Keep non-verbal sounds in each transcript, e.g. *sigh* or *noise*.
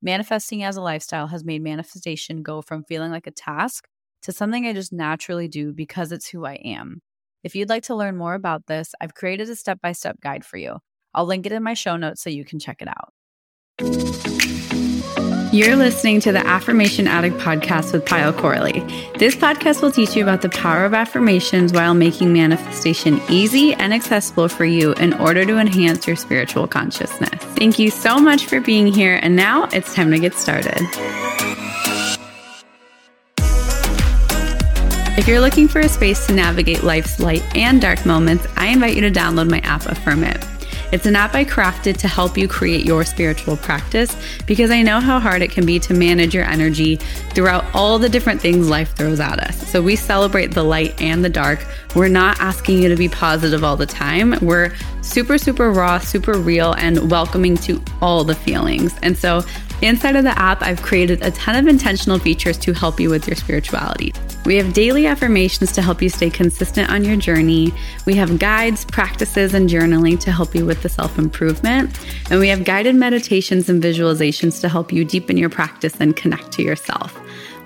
Manifesting as a lifestyle has made manifestation go from feeling like a task to something I just naturally do because it's who I am. If you'd like to learn more about this, I've created a step by step guide for you. I'll link it in my show notes so you can check it out. You're listening to the Affirmation Addict podcast with Payal Corley. This podcast will teach you about the power of affirmations while making manifestation easy and accessible for you in order to enhance your spiritual consciousness. Thank you so much for being here, and now it's time to get started. If you're looking for a space to navigate life's light and dark moments, I invite you to download my app, Affirm It. It's an app I crafted to help you create your spiritual practice because I know how hard it can be to manage your energy throughout all the different things life throws at us. So we celebrate the light and the dark. We're not asking you to be positive all the time. We're super, super raw, super real, and welcoming to all the feelings. And so Inside of the app, I've created a ton of intentional features to help you with your spirituality. We have daily affirmations to help you stay consistent on your journey. We have guides, practices, and journaling to help you with the self improvement. And we have guided meditations and visualizations to help you deepen your practice and connect to yourself.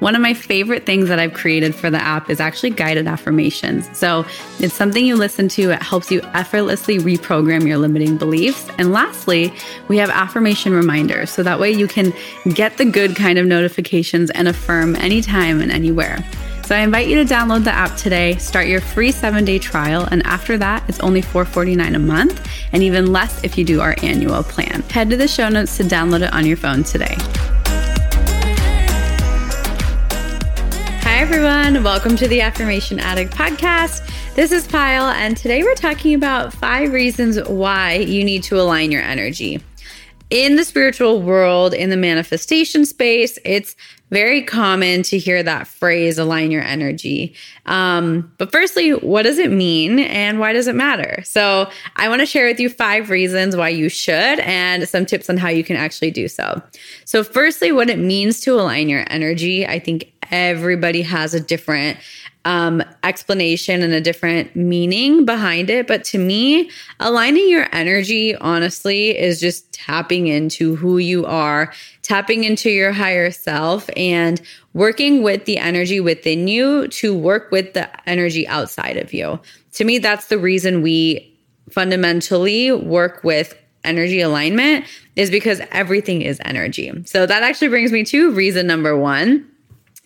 One of my favorite things that I've created for the app is actually guided affirmations. So it's something you listen to, it helps you effortlessly reprogram your limiting beliefs. And lastly, we have affirmation reminders. So that way you can get the good kind of notifications and affirm anytime and anywhere. So I invite you to download the app today, start your free seven day trial, and after that, it's only $4.49 a month, and even less if you do our annual plan. Head to the show notes to download it on your phone today. Hi, everyone. Welcome to the Affirmation Addict podcast. This is Payal, and today we're talking about five reasons why you need to align your energy. In the spiritual world, in the manifestation space, it's very common to hear that phrase, align your energy. Um, but firstly, what does it mean and why does it matter? So, I want to share with you five reasons why you should and some tips on how you can actually do so. So, firstly, what it means to align your energy. I think everybody has a different um, explanation and a different meaning behind it. But to me, aligning your energy, honestly, is just tapping into who you are, tapping into your higher self, and working with the energy within you to work with the energy outside of you. To me, that's the reason we fundamentally work with energy alignment is because everything is energy. So that actually brings me to reason number one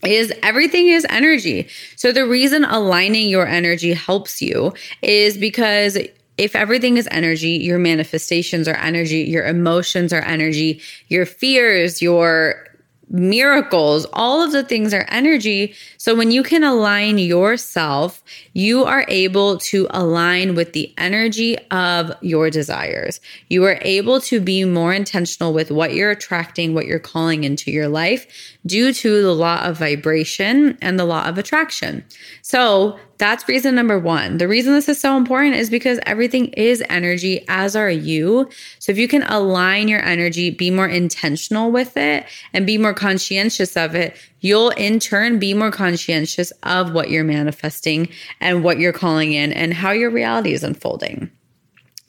is everything is energy. So the reason aligning your energy helps you is because if everything is energy, your manifestations are energy, your emotions are energy, your fears, your miracles, all of the things are energy. So when you can align yourself, you are able to align with the energy of your desires. You are able to be more intentional with what you're attracting, what you're calling into your life due to the law of vibration and the law of attraction. So that's reason number one. The reason this is so important is because everything is energy, as are you. So if you can align your energy, be more intentional with it, and be more conscientious of it, you'll in turn be more conscientious of what you're manifesting and what you're calling in and how your reality is unfolding.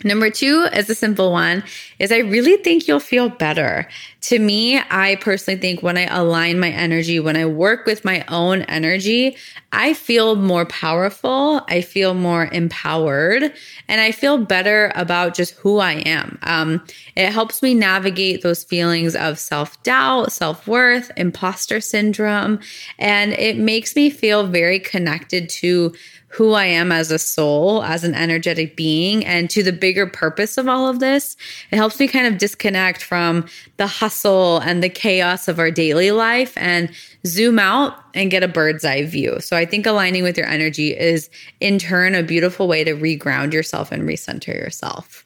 Number two is a simple one is I really think you'll feel better. To me, I personally think when I align my energy, when I work with my own energy, I feel more powerful. I feel more empowered and I feel better about just who I am. Um, it helps me navigate those feelings of self doubt, self worth, imposter syndrome, and it makes me feel very connected to who I am as a soul, as an energetic being, and to the bigger purpose of all of this. It helps me kind of disconnect from the hustle and the chaos of our daily life and zoom out and get a bird's eye view. So I think aligning with your energy is in turn a beautiful way to reground yourself and recenter yourself.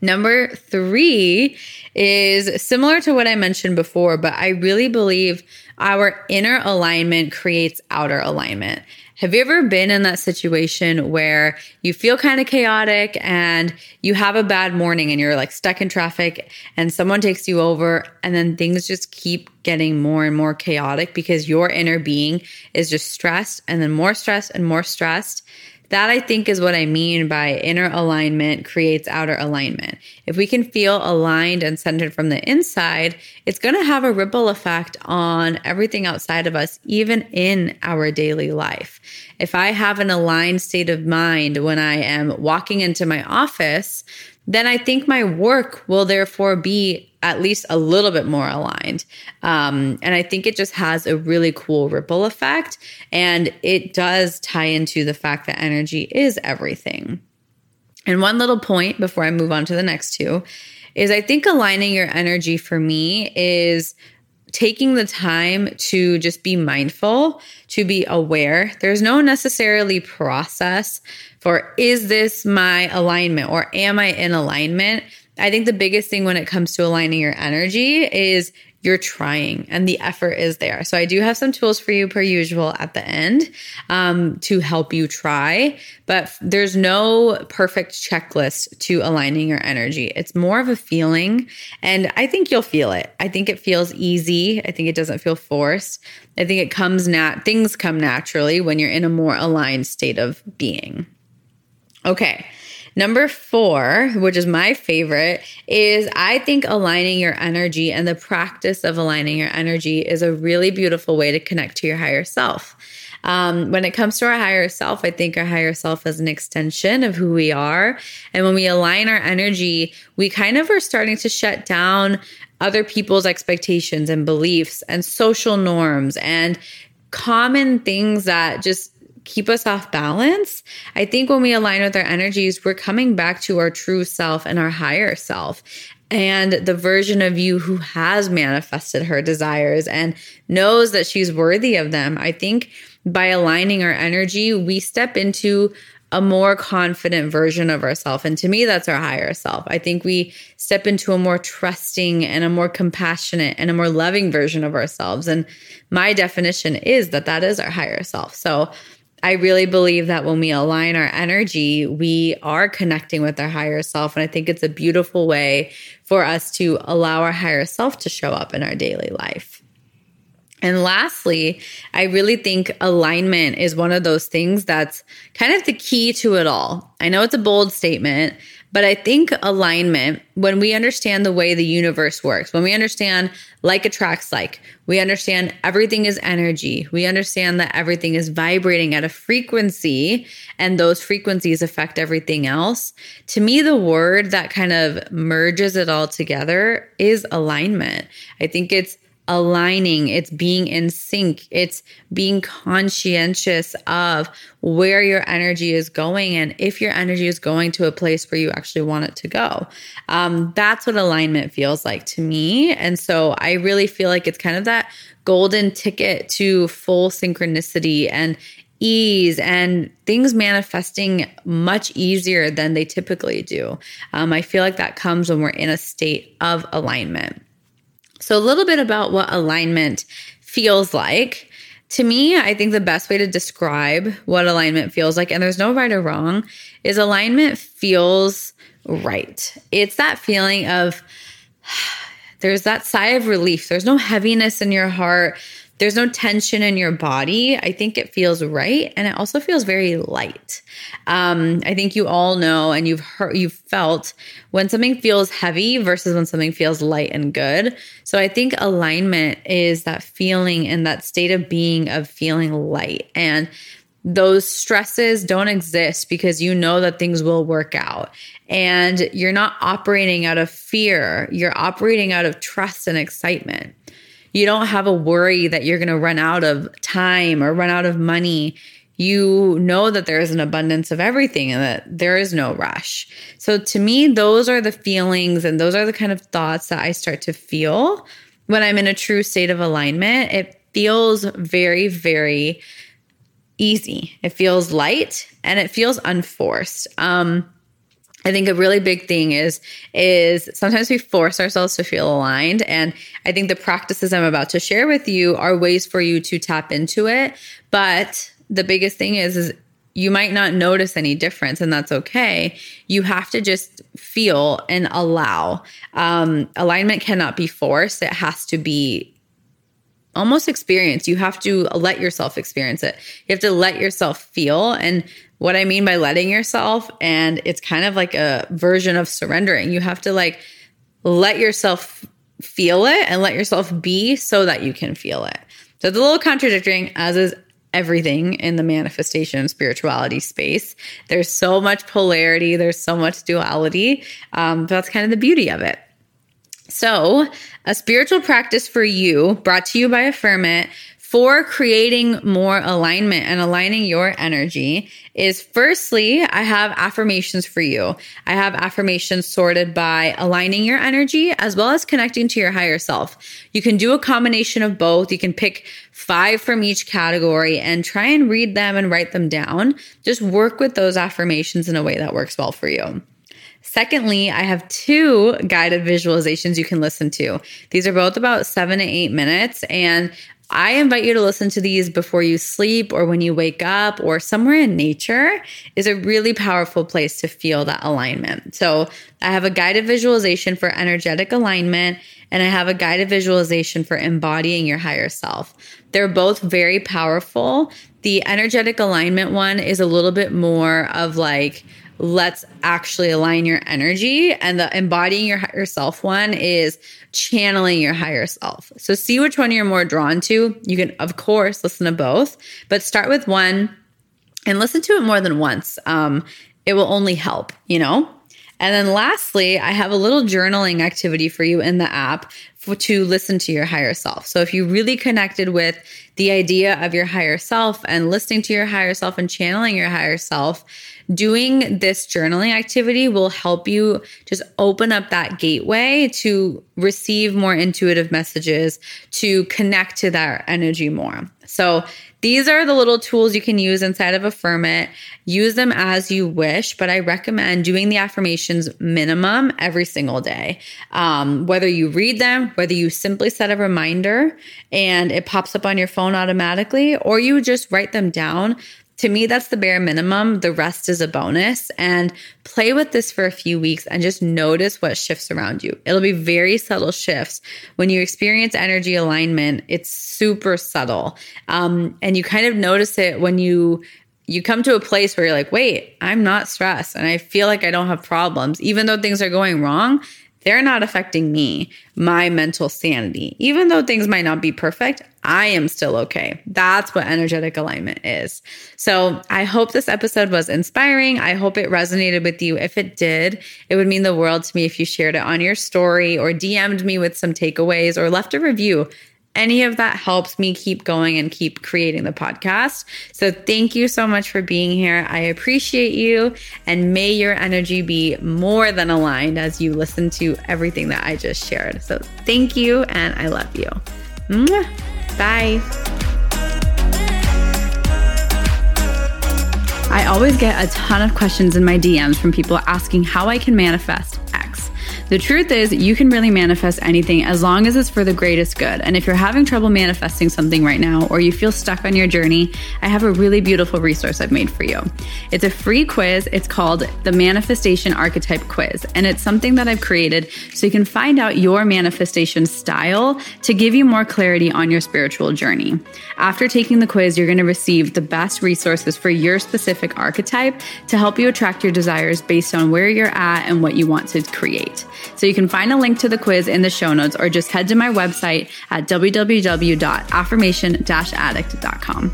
Number three is similar to what I mentioned before, but I really believe our inner alignment creates outer alignment. Have you ever been in that situation where you feel kind of chaotic and you have a bad morning and you're like stuck in traffic and someone takes you over and then things just keep getting more and more chaotic because your inner being is just stressed and then more stressed and more stressed? That I think is what I mean by inner alignment creates outer alignment. If we can feel aligned and centered from the inside, it's going to have a ripple effect on everything outside of us, even in our daily life. If I have an aligned state of mind when I am walking into my office, then I think my work will therefore be at least a little bit more aligned. Um, and I think it just has a really cool ripple effect. And it does tie into the fact that energy is everything. And one little point before I move on to the next two is I think aligning your energy for me is taking the time to just be mindful, to be aware. There's no necessarily process for is this my alignment or am I in alignment? I think the biggest thing when it comes to aligning your energy is you're trying and the effort is there. So I do have some tools for you per usual at the end um, to help you try, but there's no perfect checklist to aligning your energy. It's more of a feeling and I think you'll feel it. I think it feels easy. I think it doesn't feel forced. I think it comes nat things come naturally when you're in a more aligned state of being. Okay. Number four, which is my favorite, is I think aligning your energy and the practice of aligning your energy is a really beautiful way to connect to your higher self. Um, when it comes to our higher self, I think our higher self is an extension of who we are. And when we align our energy, we kind of are starting to shut down other people's expectations and beliefs and social norms and common things that just keep us off balance. I think when we align with our energies, we're coming back to our true self and our higher self and the version of you who has manifested her desires and knows that she's worthy of them. I think by aligning our energy, we step into a more confident version of ourselves. And to me, that's our higher self. I think we step into a more trusting and a more compassionate and a more loving version of ourselves. And my definition is that that is our higher self. So I really believe that when we align our energy, we are connecting with our higher self. And I think it's a beautiful way for us to allow our higher self to show up in our daily life. And lastly, I really think alignment is one of those things that's kind of the key to it all. I know it's a bold statement, but I think alignment, when we understand the way the universe works, when we understand like attracts like, we understand everything is energy, we understand that everything is vibrating at a frequency and those frequencies affect everything else. To me, the word that kind of merges it all together is alignment. I think it's aligning, it's being in sync, it's being conscientious of where your energy is going and if your energy is going to a place where you actually want it to go. Um, that's what alignment feels like to me. And so I really feel like it's kind of that golden ticket to full synchronicity and ease and things manifesting much easier than they typically do. Um, I feel like that comes when we're in a state of alignment. So, a little bit about what alignment feels like. To me, I think the best way to describe what alignment feels like, and there's no right or wrong, is alignment feels right. It's that feeling of *sighs* there's that sigh of relief. There's no heaviness in your heart. There's no tension in your body. I think it feels right. And it also feels very light. Um, I think you all know and you've heard, you've felt when something feels heavy versus when something feels light and good. So I think alignment is that feeling and that state of being of feeling light. And those stresses don't exist because you know that things will work out and you're not operating out of fear. You're operating out of trust and excitement. You don't have a worry that you're going to run out of time or run out of money. You know that there is an abundance of everything and that there is no rush. So, to me, those are the feelings and those are the kind of thoughts that I start to feel when I'm in a true state of alignment. It feels very, very easy. It feels light and it feels unforced. Um, I think a really big thing is is sometimes we force ourselves to feel aligned. And I think the practices I'm about to share with you are ways for you to tap into it. But the biggest thing is is you might not notice any difference and that's okay. You have to just feel and allow. Um, alignment cannot be forced. It has to be almost experience you have to let yourself experience it you have to let yourself feel and what I mean by letting yourself, and it's kind of like a version of surrendering. You have to like let yourself feel it and let yourself be so that you can feel it. So it's a little contradicting, as is everything in the manifestation spirituality space. There's so much polarity, there's so much duality. Um, that's kind of the beauty of it. So, a spiritual practice for you brought to you by Affirm It for creating more alignment and aligning your energy is firstly, I have affirmations for you. I have affirmations sorted by aligning your energy as well as connecting to your higher self. You can do a combination of both. You can pick five from each category and try and read them and write them down. Just work with those affirmations in a way that works well for you. Secondly, I have two guided visualizations you can listen to. These are both about seven to eight minutes, and I invite you to listen to these before you sleep or when you wake up or somewhere in nature is a really powerful place to feel that alignment. So I have a guided visualization for energetic alignment and I have a guided visualization for embodying your higher self. They're both very powerful. The energetic alignment one is a little bit more of like, let's actually align your energy. And the embodying your higher self one is channeling your higher self. So see which one you're more drawn to. You can, of course, listen to both, but start with one and listen to it more than once. Um, it will only help, you know? And then lastly, I have a little journaling activity for you in the app for, to listen to your higher self. So if you really connected with the idea of your higher self and listening to your higher self and channeling your higher self, doing this journaling activity will help you just open up that gateway to receive more intuitive messages, to connect to that energy more. So these are the little tools you can use inside of Affirm It. Use them as you wish, but I recommend doing the affirmations minimum every single day. Um, whether you read them, whether you simply set a reminder and it pops up on your phone automatically, or you just write them down to me, that's the bare minimum. The rest is a bonus. And play with this for a few weeks and just notice what shifts around you. It'll be very subtle shifts. When you experience energy alignment, it's super subtle. Um, and you kind of notice it when you you come to a place where you're like, wait, I'm not stressed and I feel like I don't have problems. Even though things are going wrong, they're not affecting me, my mental sanity. Even though things might not be perfect, I am still okay. That's what energetic alignment is. So I hope this episode was inspiring. I hope it resonated with you. If it did, it would mean the world to me if you shared it on your story or DM'd me with some takeaways or left a review any of that helps me keep going and keep creating the podcast. So thank you so much for being here. I appreciate you and may your energy be more than aligned as you listen to everything that I just shared. So thank you and I love you. Mwah. Bye. I always get a ton of questions in my DMs from people asking how I can manifest the truth is, you can really manifest anything as long as it's for the greatest good. And if you're having trouble manifesting something right now, or you feel stuck on your journey, I have a really beautiful resource I've made for you. It's a free quiz. It's called the Manifestation Archetype Quiz. And it's something that I've created so you can find out your manifestation style to give you more clarity on your spiritual journey. After taking the quiz, you're going to receive the best resources for your specific archetype to help you attract your desires based on where you're at and what you want to create. So you can find a link to the quiz in the show notes or just head to my website at www.affirmation-addict.com.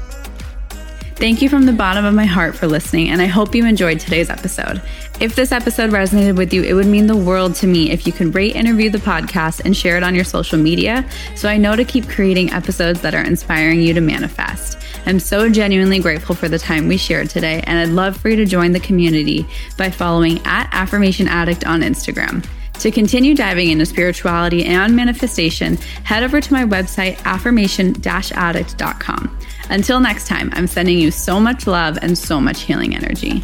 Thank you from the bottom of my heart for listening, and I hope you enjoyed today's episode. If this episode resonated with you, it would mean the world to me if you could rate and review the podcast and share it on your social media so I know to keep creating episodes that are inspiring you to manifest. I'm so genuinely grateful for the time we shared today, and I'd love for you to join the community by following at Affirmation Addict on Instagram. To continue diving into spirituality and manifestation, head over to my website, affirmation addict.com. Until next time, I'm sending you so much love and so much healing energy.